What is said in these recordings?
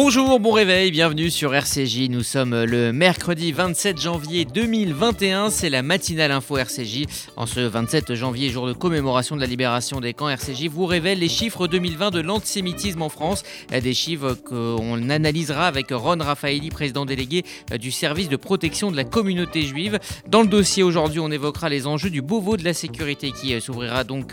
Bonjour, bon réveil, bienvenue sur RCJ. Nous sommes le mercredi 27 janvier 2021, c'est la matinale info RCJ. En ce 27 janvier, jour de commémoration de la libération des camps, RCJ vous révèle les chiffres 2020 de l'antisémitisme en France. Des chiffres qu'on analysera avec Ron Raffaelli, président délégué du service de protection de la communauté juive. Dans le dossier aujourd'hui, on évoquera les enjeux du Beauvau de la sécurité qui s'ouvrira donc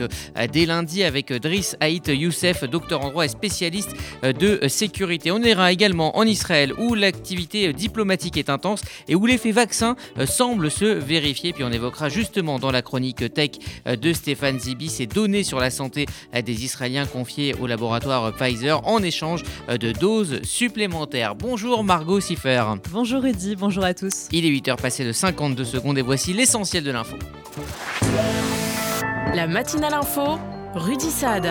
dès lundi avec Driss Haït Youssef, docteur en droit et spécialiste de sécurité. Également en Israël où l'activité diplomatique est intense et où l'effet vaccin euh, semble se vérifier. Puis on évoquera justement dans la chronique tech euh, de Stéphane Zibi ces données sur la santé euh, des Israéliens confiés au laboratoire Pfizer en échange de doses supplémentaires. Bonjour Margot Siffer. Bonjour Rudy, bonjour à tous. Il est 8h passé de 52 secondes et voici l'essentiel de l'info. La matinale info, Rudy Saad.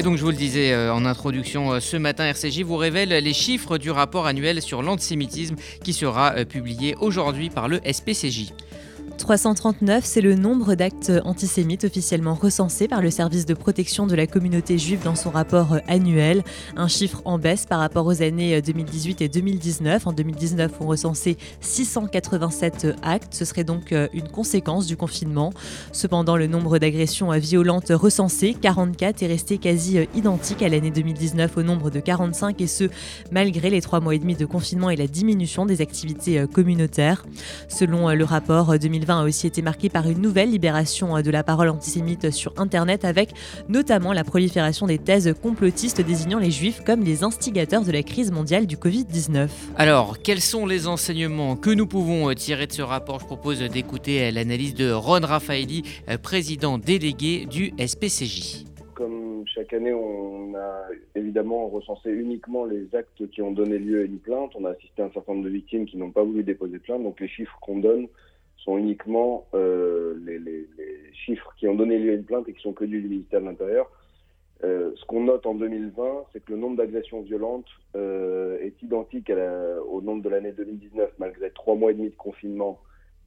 Et donc je vous le disais euh, en introduction, euh, ce matin RCJ vous révèle les chiffres du rapport annuel sur l'antisémitisme qui sera euh, publié aujourd'hui par le SPCJ. 339, c'est le nombre d'actes antisémites officiellement recensés par le service de protection de la communauté juive dans son rapport annuel. Un chiffre en baisse par rapport aux années 2018 et 2019. En 2019, on recensait 687 actes. Ce serait donc une conséquence du confinement. Cependant, le nombre d'agressions violentes recensées, 44, est resté quasi identique à l'année 2019 au nombre de 45 et ce, malgré les trois mois et demi de confinement et la diminution des activités communautaires. Selon le rapport 2020, a aussi été marqué par une nouvelle libération euh, de la parole antisémite sur Internet avec notamment la prolifération des thèses complotistes désignant les juifs comme les instigateurs de la crise mondiale du Covid-19. Alors, quels sont les enseignements que nous pouvons euh, tirer de ce rapport? Je propose d'écouter euh, l'analyse de Ron Raffaelli, président délégué du SPCJ comme chaque année, on a évidemment recensé uniquement les actes qui ont donné lieu à une plainte. On a assisté à un certain nombre de victimes qui n'ont pas voulu déposer plainte. Donc les chiffres qu'on donne sont uniquement euh, les, chiffres qui ont donné lieu à une plainte et qui sont connus du ministère de l'Intérieur. Euh, ce qu'on note en 2020, c'est que le nombre d'agressions violentes euh, est identique au nombre de l'année 2019, malgré trois mois et demi de confinement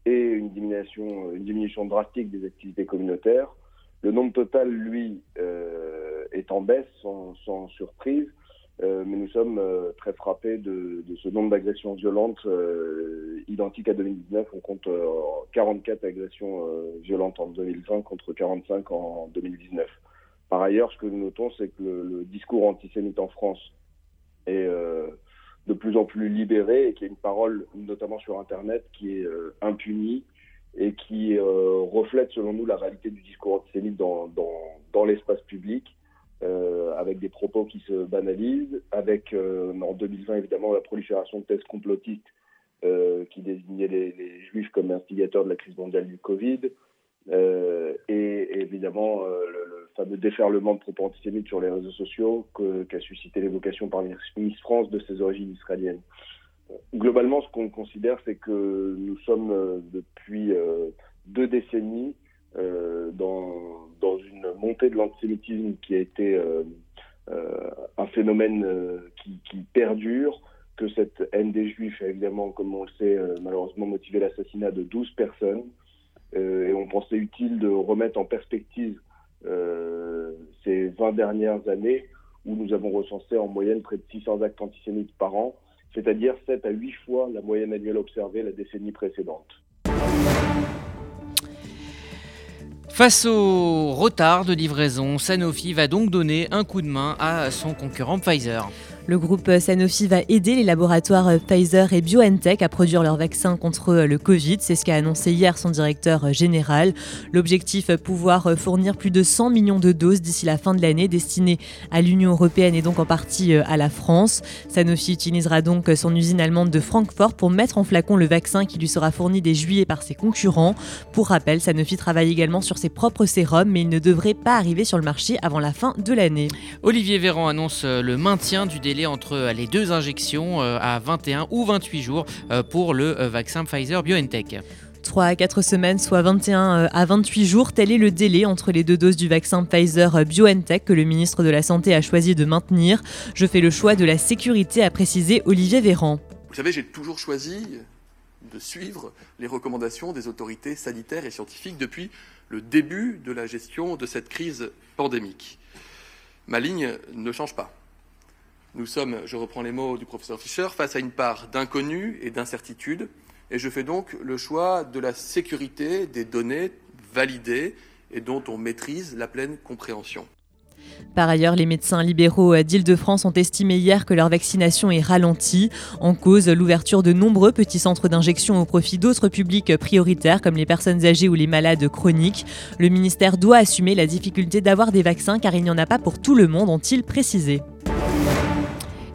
et une diminution, une diminution drastique des activités communautaires. Le nombre total, lui, est en baisse, sans surprise. Euh, mais nous sommes euh, très frappés de, ce nombre d'agressions violentes euh, identiques à 2019. On compte 44 agressions violentes en 2020 contre 45 en 2019. Par ailleurs, ce que nous notons, c'est que le, discours antisémite en France est de plus en plus libéré et qu'il y a une parole, notamment sur Internet, qui est impunie et qui reflète, selon nous, la réalité du discours antisémite dans l'espace public euh, avec des propos qui se banalisent, avec euh, en 2020 évidemment la prolifération de thèses complotistes euh, qui désignaient les, juifs comme instigateurs de la crise mondiale du Covid, et, évidemment le, fameux déferlement de propos antisémites sur les réseaux sociaux qu'a suscité l'évocation par Miss France de ses origines israéliennes. Globalement, ce qu'on considère, c'est que nous sommes depuis deux décennies dans, dans, une montée de l'antisémitisme qui a été euh, euh, un phénomène euh, qui, perdure, que cette haine des juifs a évidemment, comme on le sait, euh, malheureusement motivé l'assassinat de 12 personnes. et on pensait utile de remettre en perspective ces 20 dernières années où nous avons recensé en moyenne près de 600 actes antisémites par an, c'est-à-dire 7 à 8 fois la moyenne annuelle observée la décennie précédente. Face au retard de livraison, Sanofi va donc donner un coup de main à son concurrent Pfizer. Le groupe Sanofi va aider les laboratoires Pfizer et BioNTech à produire leur vaccin contre le Covid. C'est ce qu'a annoncé hier son directeur général. L'objectif, pouvoir fournir plus de 100 millions de doses d'ici la fin de l'année destinées à l'Union européenne et donc en partie à la France. Sanofi utilisera donc son usine allemande de Francfort pour mettre en flacon le vaccin qui lui sera fourni dès juillet par ses concurrents. Pour rappel, Sanofi travaille également sur ses propres sérums, mais il ne devrait pas arriver sur le marché avant la fin de l'année. Olivier Véran annonce le maintien du délai entre les deux injections euh, à 21 ou 28 jours euh, pour le euh, vaccin Pfizer BioNTech. 3 à 4 semaines, soit 21 à 28 jours. Tel est le délai entre les deux doses du vaccin Pfizer BioNTech que le ministre de la Santé a choisi de maintenir. Je fais le choix de la sécurité, a précisé Olivier Véran. Vous savez, j'ai toujours choisi de suivre les recommandations des autorités sanitaires et scientifiques depuis le début de la gestion de cette crise pandémique. Ma ligne ne change pas. Nous sommes, je reprends les mots du professeur Fischer, face à une part d'inconnu et d'incertitude, et je fais donc le choix de la sécurité des données validées et dont on maîtrise la pleine compréhension. Par ailleurs, les médecins libéraux d'Île-de-France ont estimé hier que leur vaccination est ralentie. En cause, l'ouverture de nombreux petits centres d'injection au profit d'autres publics prioritaires comme les personnes âgées ou les malades chroniques. Le ministère doit assumer la difficulté d'avoir des vaccins car il n'y en a pas pour tout le monde, ont-ils précisé.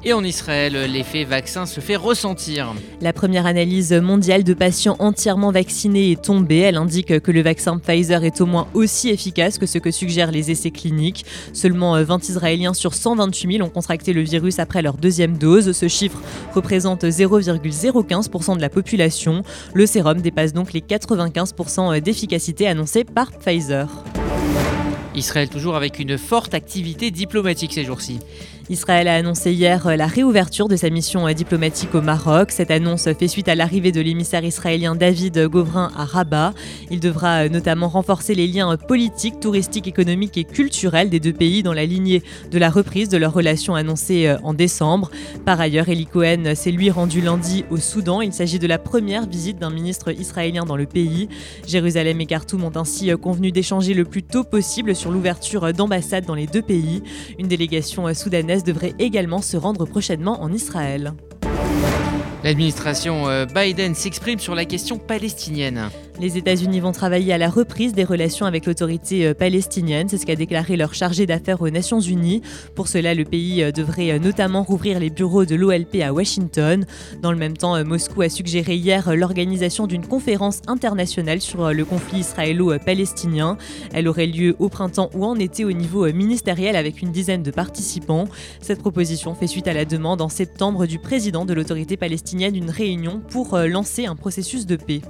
Et en Israël, l'effet vaccin se fait ressentir. La première analyse mondiale de patients entièrement vaccinés est tombée. Elle indique que le vaccin Pfizer est au moins aussi efficace que ce que suggèrent les essais cliniques. Seulement 20 Israéliens sur 128 000 ont contracté le virus après leur deuxième dose. Ce chiffre représente 0,015% de la population. Le sérum dépasse donc les 95% d'efficacité annoncés par Pfizer. Israël toujours avec une forte activité diplomatique ces jours-ci. Israël a annoncé hier euh, la réouverture de sa mission euh, diplomatique au Maroc. Cette annonce fait suite à l'arrivée de l'émissaire israélien David Govrin à Rabat. Il devra euh, notamment renforcer les liens politiques, touristiques, économiques et culturels des deux pays dans la lignée de la reprise de leurs relations annoncées en décembre. Par ailleurs, Eli Cohen s'est lui rendu lundi au Soudan. Il s'agit de la première visite d'un ministre israélien dans le pays. Jérusalem et Khartoum ont ainsi convenu d'échanger le plus tôt possible sur l'ouverture d'ambassades dans les deux pays. Une délégation soudanaise devrait également se rendre prochainement en Israël. L'administration euh, Biden s'exprime sur la question palestinienne. Les États-Unis vont travailler à la reprise des relations avec l'autorité euh, palestinienne, c'est ce qu'a déclaré leur chargé d'affaires aux Nations Unies. Pour cela, le pays euh, devrait euh, notamment rouvrir les bureaux de l'OLP à Washington. Dans le même temps, Moscou a suggéré hier l'organisation d'une conférence internationale sur le conflit israélo-palestinien. Elle aurait lieu au printemps ou en été au niveau ministériel avec une dizaine de participants. Cette proposition fait suite à la demande en septembre du président de l'autorité palestinienne d'une réunion pour lancer un processus de paix.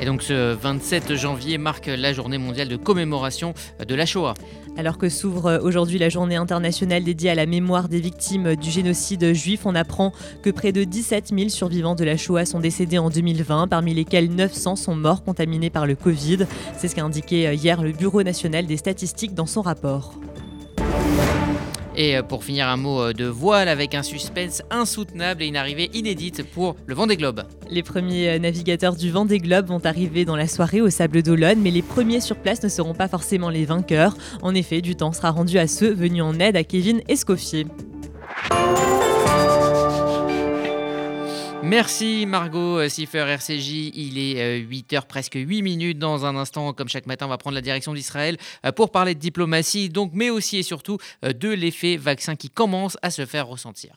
Et donc ce 27 janvier marque la journée mondiale de commémoration de la Shoah. Alors que s'ouvre aujourd'hui la journée internationale dédiée à la mémoire des victimes du génocide juif, on apprend que près de 17 000 survivants de la Shoah sont décédés en 2020, parmi lesquels 900 sont morts contaminés par le Covid. C'est ce qu'a indiqué hier le Bureau national des statistiques dans son rapport. Et euh, pour finir, un mot euh, de voile avec un suspense insoutenable et une arrivée inédite pour le Vendée Globe. Les premiers euh, navigateurs du Vendée Globe vont arriver dans la soirée au Sable d'Olonne, mais les premiers sur place ne seront pas forcément les vainqueurs. En effet, du temps sera rendu à ceux venus en aide à Kevin Escoffier. Merci Margot euh, Siffer RCJ. Il est 8h euh, presque 8 minutes. Dans un instant, comme chaque matin, on va prendre la direction d'Israël euh, pour parler de diplomatie, donc, mais aussi et surtout de l'effet vaccin qui commence à se faire ressentir.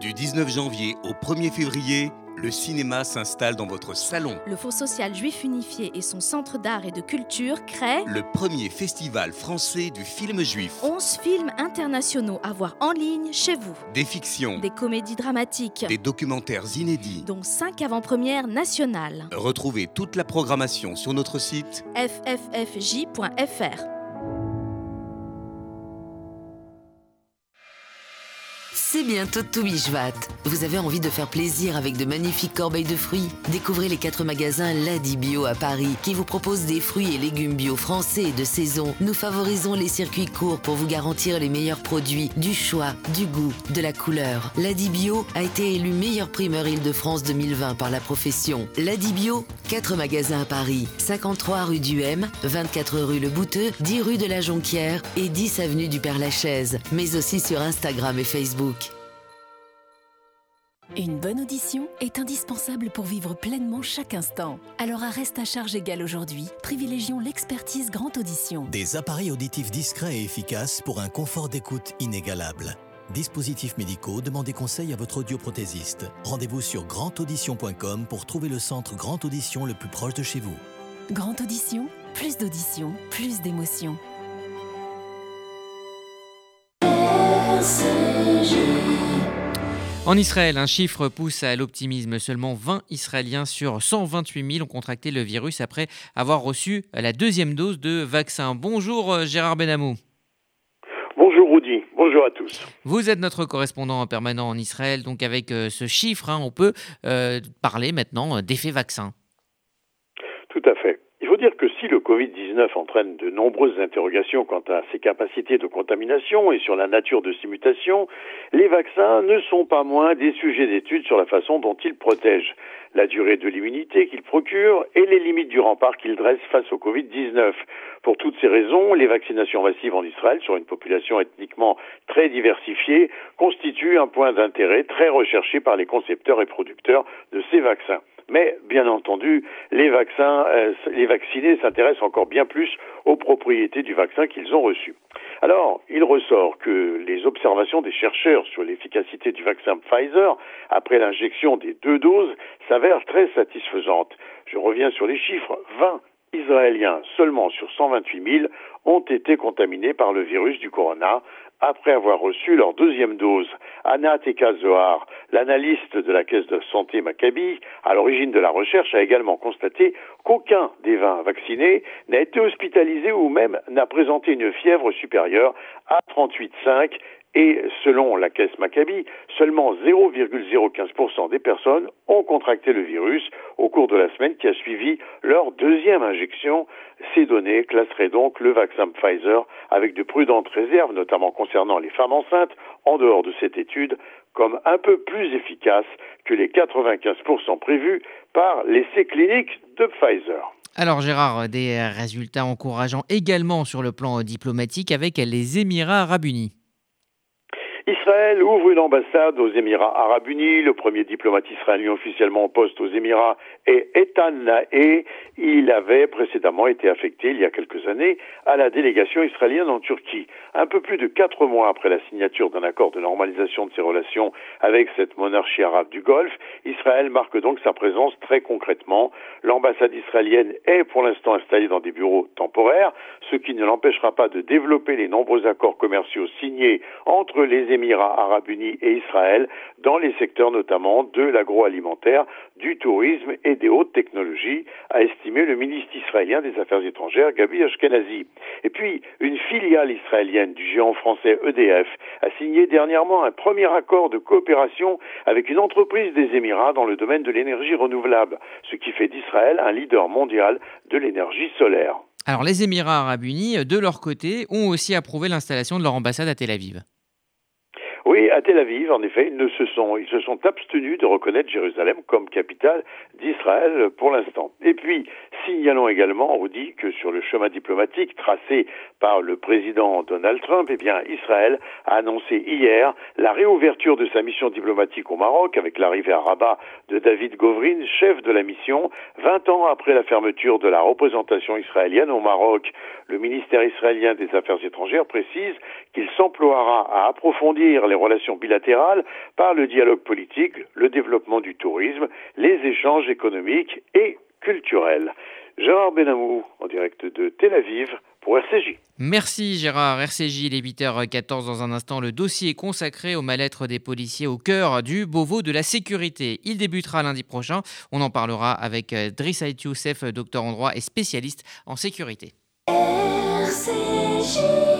Du 19 janvier au 1er février, le cinéma s'installe dans votre salon. Le Fonds social juif unifié et son centre d'art et de culture créent le premier festival français du film juif. 11 films internationaux à voir en ligne chez vous. Des fictions, des comédies dramatiques, des documentaires inédits, dont 5 avant-premières nationales. Retrouvez toute la programmation sur notre site fffj.fr. C'est bientôt Toubishvat. Vous avez envie de faire plaisir avec de magnifiques corbeilles de fruits? Découvrez les quatre magasins Ladi Bio à Paris qui vous proposent des fruits et légumes bio français de saison. Nous favorisons les circuits courts pour vous garantir les meilleurs produits, du choix, du goût, de la couleur. Ladi Bio a été élu meilleur primeur Île-de-France 2020 par la profession. Ladi Bio, 4 magasins à Paris, 53 rue du M, 24 rue Le Bouteux, 10 rue de la Jonquière et 10 avenue du Père-Lachaise, mais aussi sur Instagram et Facebook. Une bonne audition est indispensable pour vivre pleinement chaque instant. Alors à reste à charge égale aujourd'hui, privilégions l'expertise Grand Audition. Des appareils auditifs discrets et efficaces pour un confort d'écoute inégalable. Dispositifs médicaux, demandez conseil à votre audioprothésiste. Rendez-vous sur grandaudition.com pour trouver le centre Grand Audition le plus proche de chez vous. Grand Audition, plus d'audition, plus d'émotion. En Israël, un chiffre pousse à l'optimisme. Seulement 20 Israéliens sur 128 000 ont contracté le virus après avoir reçu la deuxième dose de vaccin. Bonjour euh, Gérard Benamou. Bonjour Rudy, bonjour à tous. Vous êtes notre correspondant permanent en Israël, donc avec euh, ce chiffre, hein, on peut euh, parler maintenant d'effet vaccin. Tout à fait. Dire que si le Covid-19 entraîne de nombreuses interrogations quant à ses capacités de contamination et sur la nature de ces mutations, les vaccins ne sont pas moins des sujets d'étude sur la façon dont ils protègent, la durée de l'immunité qu'ils procurent et les limites du rempart qu'ils dressent face au Covid-19. Pour toutes ces raisons, les vaccinations massives en Israël sur une population ethniquement très diversifiée constituent un point d'intérêt très recherché par les concepteurs et producteurs de ces vaccins. Mais bien entendu, euh, les vaccinés s'intéressent encore bien plus aux propriétés du vaccin qu'ils ont reçu. Alors, il ressort que les observations des chercheurs sur l'efficacité du vaccin Pfizer après l'injection des deux doses s'avèrent très satisfaisantes. Je reviens sur les chiffres. 20 Israéliens seulement sur 128 000 ont été contaminés par le virus du corona après avoir reçu leur deuxième dose. Anna Teka Zohar, l'analyste de la caisse de santé Maccabi, à l'origine de la recherche, a également constaté qu'aucun des 20 vaccinés n'a été hospitalisé ou même n'a présenté une fièvre supérieure à 38,5 et selon la caisse Maccabi, seulement 0,015% des personnes ont contracté le virus au cours de la semaine qui a suivi leur deuxième injection. Ces données classeraient donc le vaccin Pfizer avec de prudentes réserves, notamment concernant les femmes enceintes, en dehors de cette étude, comme un peu plus efficace que les 95% prévus par l'essai clinique de Pfizer. Alors Gérard, des résultats encourageants également sur le plan diplomatique avec les Émirats arabes unis. Ich Israël ouvre une ambassade aux Émirats arabes unis. Le premier diplomate israélien officiellement en poste aux Émirats est Etan Nae. Il avait précédemment été affecté, il y a quelques années, à la délégation israélienne en Turquie. Un peu plus de quatre mois après la signature d'un accord de normalisation de ses relations avec cette monarchie arabe du Golfe, Israël marque donc sa présence très concrètement. L'ambassade israélienne est pour l'instant installée dans des bureaux temporaires, ce qui ne l'empêchera pas de développer les nombreux accords commerciaux signés entre les Émirats Émirats arabes unis et Israël dans les secteurs notamment de l'agroalimentaire, du tourisme et des hautes technologies, a estimé le ministre israélien des Affaires étrangères, Gabi Ashkenazi. Et puis, une filiale israélienne du géant français EDF a signé dernièrement un premier accord de coopération avec une entreprise des Émirats dans le domaine de l'énergie renouvelable, ce qui fait d'Israël un leader mondial de l'énergie solaire. Alors les Émirats arabes unis, de leur côté, ont aussi approuvé l'installation de leur ambassade à Tel Aviv. Oui, à Tel Aviv, en effet, ils, ne se, sont, ils se sont abstenus de reconnaître Jérusalem comme capitale d'Israël pour l'instant. Et puis, signalons également, on dit que sur le chemin diplomatique tracé par le président Donald Trump, eh bien, Israël a annoncé hier la réouverture de sa mission diplomatique au Maroc avec l'arrivée à Rabat de David Govrin, chef de la mission, 20 ans après la fermeture de la représentation israélienne au Maroc. Le ministère israélien des Affaires étrangères précise qu'il s'emploiera à approfondir les relations bilatérales par le dialogue politique, le développement du tourisme, les échanges économiques et culturels. Gérard Benamou, en direct de Tel Aviv, pour RCJ. Merci Gérard. RCJ, il est 8h14 dans un instant. Le dossier consacré au mal-être des policiers au cœur du Beauvau de la sécurité. Il débutera lundi prochain. On en parlera avec euh, Driss Youssef, docteur en droit et spécialiste en sécurité. RCJ.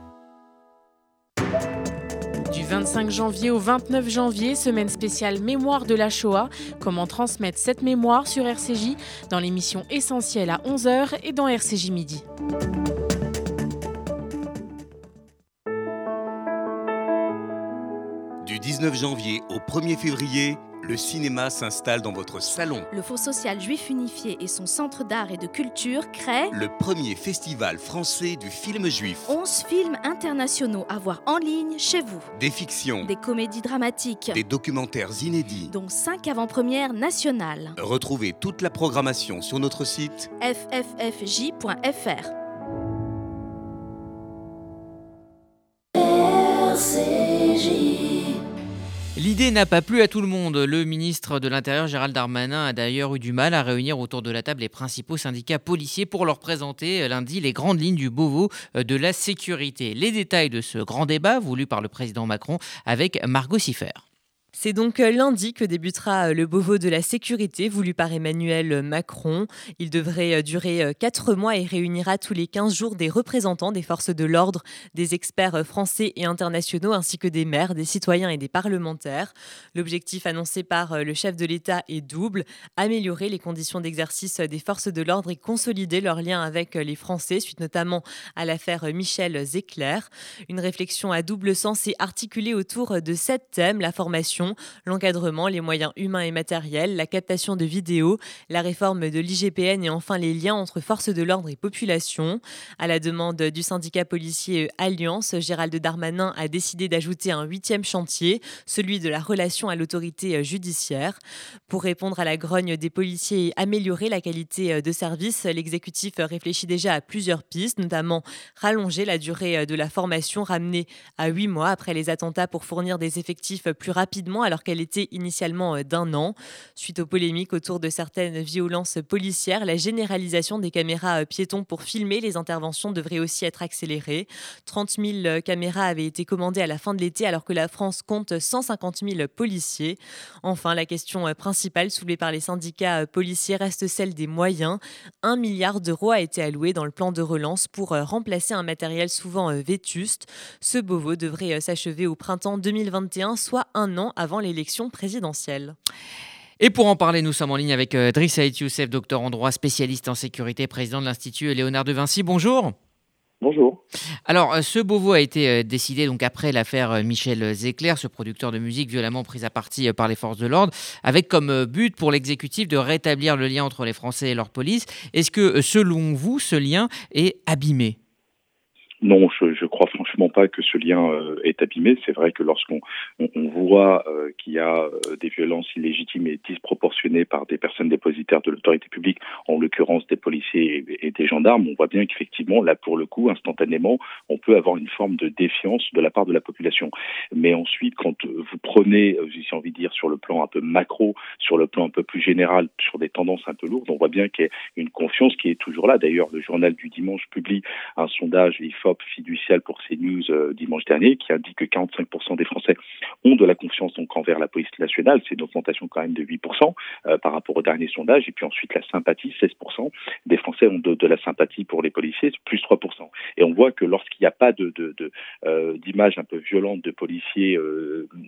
Du 25 janvier au 29 janvier, semaine spéciale Mémoire de la Shoah. Comment transmettre cette mémoire sur RCJ dans l'émission Essentielle à 11h et dans RCJ Midi. Du 19 janvier au 1er février, le cinéma s'installe dans votre salon. Le Fonds social juif unifié et son centre d'art et de culture créent Le premier festival français du film juif. 11 films internationaux à voir en ligne chez vous. Des fictions, Des comédies dramatiques, des documentaires inédits. dont 5 avant-premières nationales. Retrouvez toute la programmation sur notre site fffj.fr. L'idée n'a pas plu à tout le monde. Le ministre de l'Intérieur Gérald Darmanin a d'ailleurs eu du mal à réunir autour de la table les principaux syndicats policiers pour leur présenter lundi les grandes lignes du Beauvau de la sécurité. Les détails de ce grand débat voulu par le président Macron avec Margot Siffer. C'est donc euh, lundi que débutera euh, le Beauvau de la sécurité voulu par Emmanuel Macron. Il devrait euh, durer 4 mois et réunira tous les 15 jours des représentants des forces de l'ordre, des experts français et internationaux ainsi que des maires, des citoyens et des parlementaires. L'objectif annoncé par le chef de l'État est double, améliorer les conditions d'exercice des forces de l'ordre et consolider leurs liens avec les Français suite notamment à l'affaire Michel Zecler. Une réflexion à double sens est articulée autour de sept thèmes, la formation, l'encadrement, les moyens humains et matériels, la captation de vidéos, la réforme de l'IGPN et enfin les liens entre forces de l'ordre et population. À la demande du syndicat policier Alliance, Gérald Darmanin a décidé d'ajouter un huitième chantier, celui de la relation à l'autorité judiciaire. Pour répondre à la grogne des policiers et améliorer la qualité de service, l'exécutif réfléchit déjà à plusieurs pistes, notamment rallonger la durée de la formation ramenée à huit mois après les attentats pour fournir des effectifs plus rapidement alors qu'elle était initialement euh, d'un an. Suite aux polémiques autour de certaines violences policières, la généralisation des caméras euh, piétons pour filmer les interventions devrait aussi être accélérée. 30 000 caméras avaient été commandées à la fin de l'été alors que la France compte 150 000 policiers. Enfin, la question euh, principale soulevée par les syndicats policiers reste celle des moyens. Un milliard d'euros a été alloué dans le plan de relance pour remplacer un matériel souvent vétuste. Ce Beauvau devrait s'achever au printemps 2021, soit un an avant l'élection présidentielle. Et pour en parler, nous sommes en ligne avec euh, Driss Haït Youssef, docteur en droit, spécialiste en sécurité, président de l'Institut Léonard de Vinci. Bonjour. Bonjour. Alors, euh, ce Beauvau a été euh, décidé donc après l'affaire Michel Zecler, ce producteur de musique violemment pris à partie par les forces de l'ordre, avec comme but pour l'exécutif de rétablir le lien entre les Français et leur police. Est-ce que, selon vous, ce lien est abîmé? Non, je, je pas que ce lien est abîmé, c'est vrai que lorsqu'on on, voit qu'il y a des violences illégitimes et disproportionnées par des personnes dépositaires de l'autorité publique, en l'occurrence des policiers et, des gendarmes, on voit bien qu'effectivement, là, pour le coup, instantanément, on peut avoir une forme de défiance de la part de la population. Mais ensuite, quand vous prenez, j'ai envie de dire, sur le plan un peu macro, sur le plan un peu plus général, sur des tendances un peu lourdes, on voit bien qu'il y a une confiance qui est toujours là. D'ailleurs, le journal du dimanche publie un sondage IFOP fiducial pour CNews euh, dimanche dernier qui indique que 45% des Français ont de la confiance envers la police nationale. C'est une augmentation quand même de 8% euh, par rapport au dernier sondage. Et puis ensuite, la sympathie, 16% des Français ont de, la sympathie pour les policiers, plus 3%. Et on voit que lorsqu'il n'y a pas de, euh, d'image un peu violente de policiers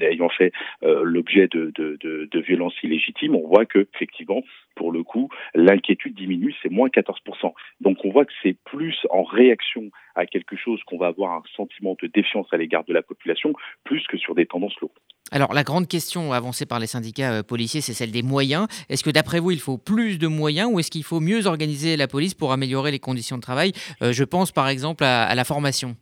ayant fait l'objet de, de, violences illégitimes, on voit que effectivement, pour le coup, l'inquiétude diminue, c'est moins 14%. Donc on voit que c'est plus en réaction à quelque chose qu'on va avoir un sentiment de défiance à l'égard de la population, plus que sur des tendances lourdes. Alors la grande question avancée par les syndicats euh, policiers, c'est celle des moyens. Est-ce que d'après vous, il faut plus de moyens ou est-ce qu'il faut mieux organiser la police pour améliorer les conditions de travail? Euh, Je pense par exemple à, la formation.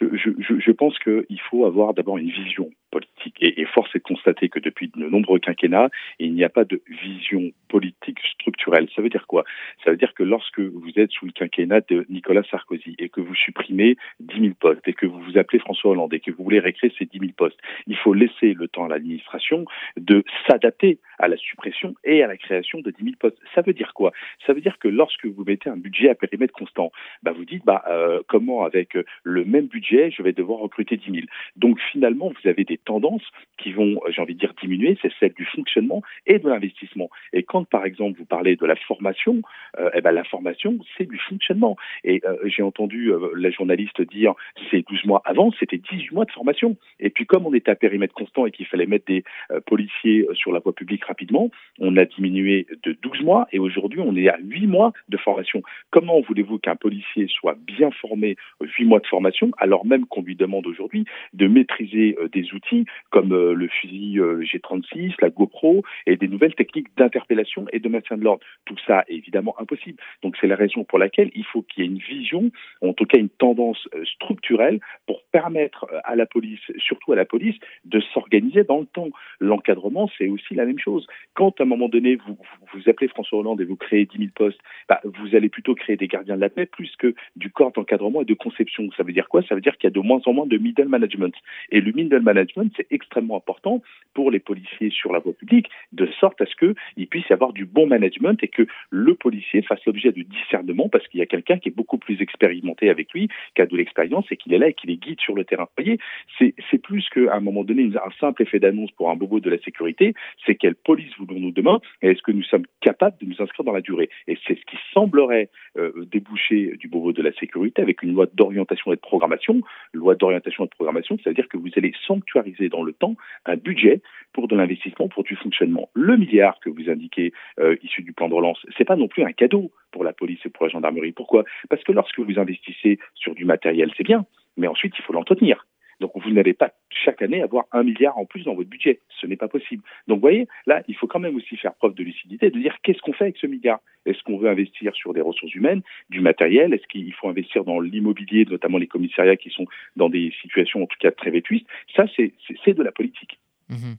je pense qu'il faut avoir d'abord une vision politique. Et, force est de constater que depuis de nombreux quinquennats, il n'y a pas de vision politique structurelle. Ça veut dire quoi? Ça veut dire que lorsque vous êtes sous le quinquennat de Nicolas Sarkozy et que vous supprimez 10 000 postes et que vous vous appelez François Hollande et que vous voulez récréer ces 10 000 postes, il faut laisser le temps à l'administration de s'adapter à la suppression et à la création de 10 000 postes. Ça veut dire quoi? Ça veut dire que lorsque vous mettez un budget à périmètre constant, bah vous dites bah, euh, comment avec le même budget je vais devoir recruter 10 000. Donc finalement vous avez des tendances qui vont, j'ai envie de dire, diminuer, c'est celle du fonctionnement et de l'investissement. Et quand, par exemple, vous parlez de la formation, euh, eh ben, la formation, c'est du fonctionnement. Et euh, j'ai entendu euh, la journaliste dire, c'est 12 mois avant, c'était 18 mois de formation. Et puis, comme on était à périmètre constant et qu'il fallait mettre des policiers sur la voie publique rapidement, on a diminué de 12 mois et aujourd'hui, on est à 8 mois de formation. Comment voulez-vous qu'un policier soit bien formé 8 mois de formation, alors même qu'on lui demande aujourd'hui de maîtriser des outils comme euh, le fusil euh, G36, la GoPro et des nouvelles techniques d'interpellation et de maintien de l'ordre. Tout ça est évidemment impossible. Donc c'est la raison pour laquelle il faut qu'il y ait une vision, en tout cas une tendance euh, structurelle pour permettre à la police, surtout à la police, de s'organiser dans le temps. L'encadrement, c'est aussi la même chose. Quand à un moment donné, vous, vous appelez François Hollande et vous créez 10 000 postes, bah, vous allez plutôt créer des gardiens de la paix plus que du corps d'encadrement et de conception. Ça veut dire quoi? Ça veut dire qu'il y a de moins en moins de middle management. Et le middle management, c'est extrêmement important pour les policiers sur la voie publique, de sorte à ce qu'il puisse y avoir du bon management et que le policier fasse l'objet de discernement parce qu'il y a quelqu'un qui est beaucoup plus expérimenté avec lui, qui a de l'expérience et qui est là et qui les guide sur le terrain. Vous voyez, c'est plus qu'à un moment donné un simple effet d'annonce pour un bobo de la sécurité, c'est quelle police voulons-nous demain et est-ce que nous sommes capables de nous inscrire dans la durée? Et c'est ce qui semblerait euh, déboucher du bobo de la sécurité avec une loi d'orientation et de programmation. Loi d'orientation et de programmation, c'est-à-dire que vous allez sanctuariser dans le temps un budget pour de l'investissement, pour du fonctionnement. Le milliard que vous indiquez euh, issu du plan de relance, c'est pas non plus un cadeau pour la police et pour la gendarmerie. Pourquoi? Parce que lorsque vous investissez sur du matériel, c'est bien, mais ensuite il faut l'entretenir. Donc vous n'allez pas chaque année avoir un milliard en plus dans votre budget. Ce n'est pas possible. Donc vous voyez, là, il faut quand même aussi faire preuve de lucidité, de dire qu'est-ce qu'on fait avec ce milliard? Est-ce qu'on veut investir sur des ressources humaines, du matériel? Est-ce qu'il faut investir dans l'immobilier, notamment les commissariats qui sont dans des situations en tout cas très vétustes? Ça, c'est de la politique. Mhm.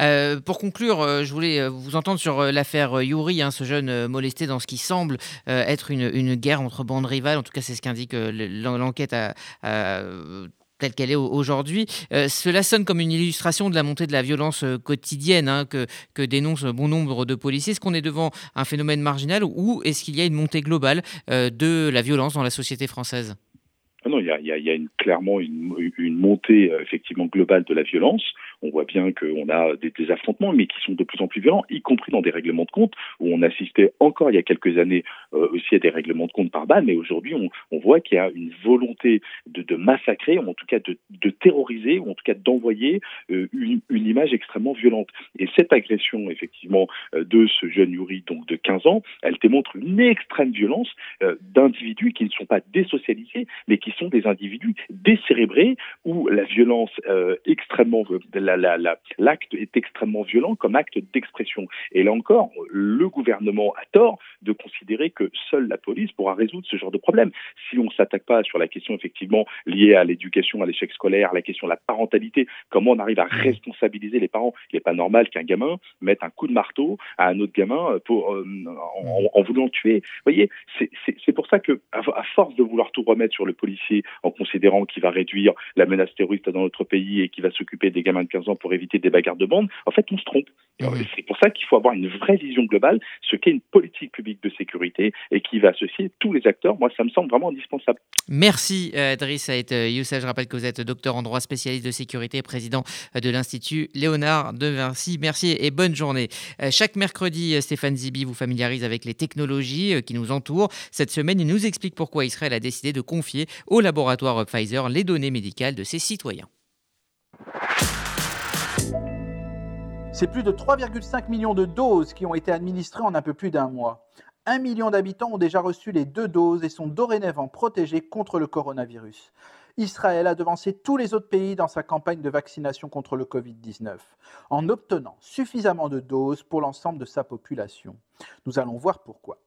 Euh, pour conclure, euh, je voulais euh, vous entendre sur l'affaire Yuri, hein, ce jeune molesté dans ce qui semble être une, guerre entre bandes rivales. En tout cas, c'est ce qu'indique l'enquête telle qu'elle est aujourd'hui. Euh, cela sonne comme une illustration de la montée de la violence euh, quotidienne hein, que, que dénoncent bon nombre de policiers. Est-ce qu'on est devant un phénomène marginal ou est-ce qu'il y a une montée globale euh, de la violence dans la société française? Ah non, il y a, clairement une, une montée effectivement globale de la violence on voit bien qu'on a des, affrontements, mais qui sont de plus en plus violents, y compris dans des règlements de compte, où on assistait encore il y a quelques années euh, aussi à des règlements de compte par balle, mais aujourd'hui on, voit qu'il y a une volonté de, massacrer, ou en tout cas de, terroriser, ou en tout cas d'envoyer euh, une, image extrêmement violente. Et cette agression, effectivement, euh, de ce jeune Yuri, donc de 15 ans, elle démontre une extrême violence d'individus qui ne sont pas désocialisés, mais qui sont des individus décérébrés, où la violence extrêmement, l'acte est extrêmement violent comme acte d'expression. Et là encore, le gouvernement a tort de considérer que seule la police pourra résoudre ce genre de problème. Si on ne s'attaque pas sur la question effectivement liée à l'éducation, à l'échec scolaire, à la question de la parentalité, comment on arrive à responsabiliser les parents? Il n'est pas normal qu'un gamin mette un coup de marteau à un autre gamin pour, euh, en, voulant le tuer. Vous voyez, c'est pour ça que, à, force de vouloir tout remettre sur le policier en considérant qu'il va réduire la menace terroriste dans notre pays et qu'il va s'occuper des gamins de 15 ans pour éviter des bagarres de bande, en fait, on se trompe. C'est pour ça qu'il faut avoir une vraie vision globale, ce qu'est une politique publique de sécurité et qui va associer tous les acteurs. Moi, ça me semble vraiment indispensable. Merci, euh, Driss Saïd Youssef. Je rappelle que vous êtes docteur en droit spécialiste de sécurité, président de l'Institut Léonard de Vinci. Merci et bonne journée. Euh, chaque mercredi, Stéphane Zibi vous familiarise avec les technologies euh, qui nous entourent. Cette semaine, il nous explique pourquoi Israël a décidé de confier au laboratoire Pfizer les données médicales de ses citoyens. C'est plus de 3,5 millions de doses qui ont été administrées en un peu plus d'un mois. Un million d'habitants ont déjà reçu les deux doses et sont dorénavant protégés contre le coronavirus. Israël a devancé tous les autres pays dans sa campagne de vaccination contre le Covid-19, en obtenant suffisamment de doses pour l'ensemble de sa population. Nous allons voir pourquoi.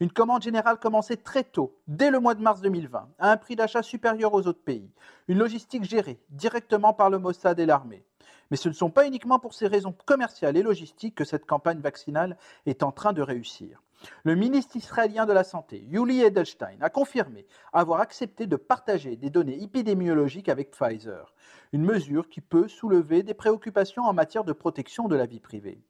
Une commande générale commençait très tôt, dès le mois de mars 2020, à un prix d'achat supérieur aux autres pays. Une logistique gérée directement par le Mossad et l'armée. Mais ce ne sont pas uniquement pour ces raisons commerciales et logistiques que cette campagne vaccinale est en train de réussir. Le ministre israélien de la Santé, Yuli Edelstein, a confirmé avoir accepté de partager des données épidémiologiques avec Pfizer, une mesure qui peut soulever des préoccupations en matière de protection de la vie privée.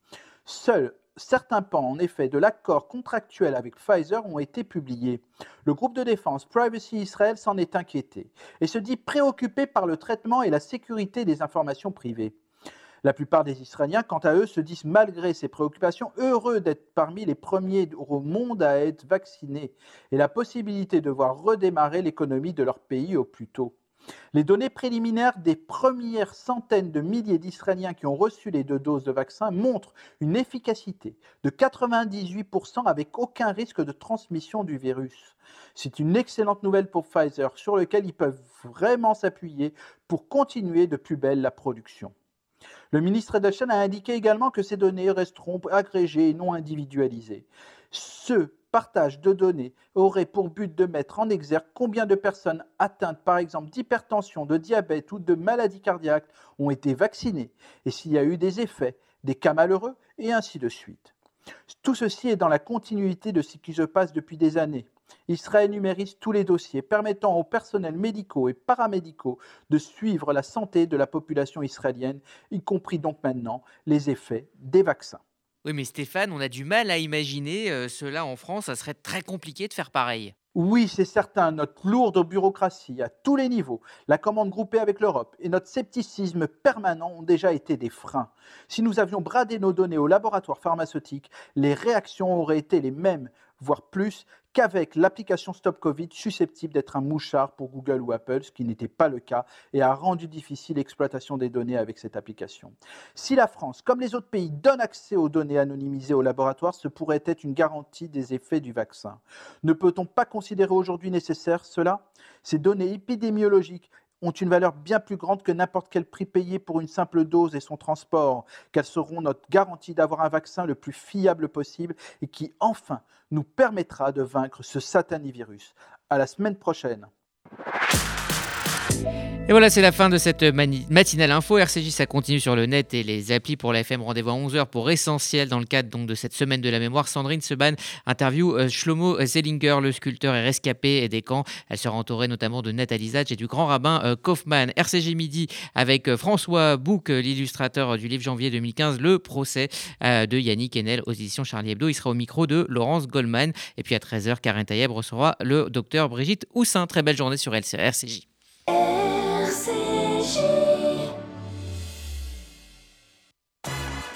Seuls certains pans, en effet, de l'accord contractuel avec Pfizer ont été publiés. Le groupe de défense Privacy Israel s'en est inquiété et se dit préoccupé par le traitement et la sécurité des informations privées. La plupart des Israéliens, quant à eux, se disent, malgré ces préoccupations, heureux d'être parmi les premiers au monde à être vaccinés et la possibilité de voir redémarrer l'économie de leur pays au plus tôt. Les données préliminaires des premières centaines de milliers d'Israéliens qui ont reçu les deux doses de vaccin montrent une efficacité de 98% avec aucun risque de transmission du virus. C'est une excellente nouvelle pour Pfizer sur lequel ils peuvent vraiment s'appuyer pour continuer de plus belle la production. Le ministre Edelstein a indiqué également que ces données resteront agrégées et non individualisées. Ce partage de données aurait pour but de mettre en exergue combien de personnes atteintes par exemple d'hypertension, de diabète ou de maladie cardiaque ont été vaccinées et s'il y a eu des effets, des cas malheureux et ainsi de suite. Tout ceci est dans la continuité de ce qui se passe depuis des années. Israël numérise tous les dossiers permettant aux personnels médicaux et paramédicaux de suivre la santé de la population israélienne, y compris donc maintenant les effets des vaccins. Oui, mais Stéphane, on a du mal à imaginer euh, cela en France. Ça serait très compliqué de faire pareil. Oui, c'est certain, notre lourde bureaucratie à tous les niveaux, la commande groupée avec l'Europe et notre scepticisme permanent ont déjà été des freins. Si nous avions bradé nos données au laboratoire pharmaceutique, les réactions auraient été les mêmes, voire plus, qu'avec l'application Stop Covid susceptible d'être un mouchard pour Google ou Apple, ce qui n'était pas le cas et a rendu difficile l'exploitation des données avec cette application. Si la France, comme les autres pays, donne accès aux données anonymisées au laboratoire, ce pourrait être une garantie des effets du vaccin. Ne peut-on pas considérer aujourd'hui nécessaire cela? Ces données épidémiologiques ont une valeur bien plus grande que n'importe quel prix payé pour une simple dose et son transport, qu'elles seront notre garantie d'avoir un vaccin le plus fiable possible et qui enfin nous permettra de vaincre ce satanivirus. À la semaine prochaine. Et voilà, c'est la fin de cette matinale info. RCJ, ça continue sur le net et les applis pour la FM. Rendez-vous à 11h pour Essentiel dans le cadre donc, de cette semaine de la mémoire. Sandrine Seban interview euh, Shlomo Zellinger, le sculpteur et rescapé des camps. Elle sera entourée notamment de Nathalie Zatch et du grand rabbin euh, Kaufmann. RCJ Midi avec euh, François Bouc, l'illustrateur du livre janvier 2015, Le procès de Yannick Enel aux éditions Charlie Hebdo. Il sera au micro de Laurence Goldman. Et puis à 13h, Karin Taïeb recevra le docteur Brigitte Houssin. Très belle journée sur RCJ.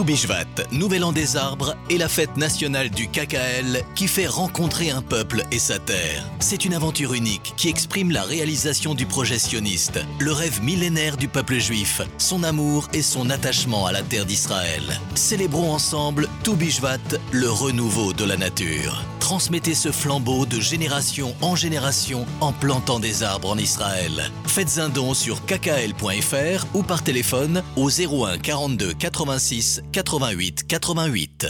Toubishvat, Nouvel An des Arbres, est la fête nationale du KKL qui fait rencontrer un peuple et sa terre. C'est une aventure unique qui exprime la réalisation du projet sioniste, le rêve millénaire du peuple juif, son amour et son attachement à la terre d'Israël. Célébrons ensemble Toubishvat, le renouveau de la nature. Transmettez ce flambeau de génération en génération en plantant des arbres en Israël. Faites un don sur kkl.fr ou par téléphone au 01 42 86 88 88.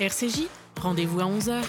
RCJ, rendez-vous à 11h.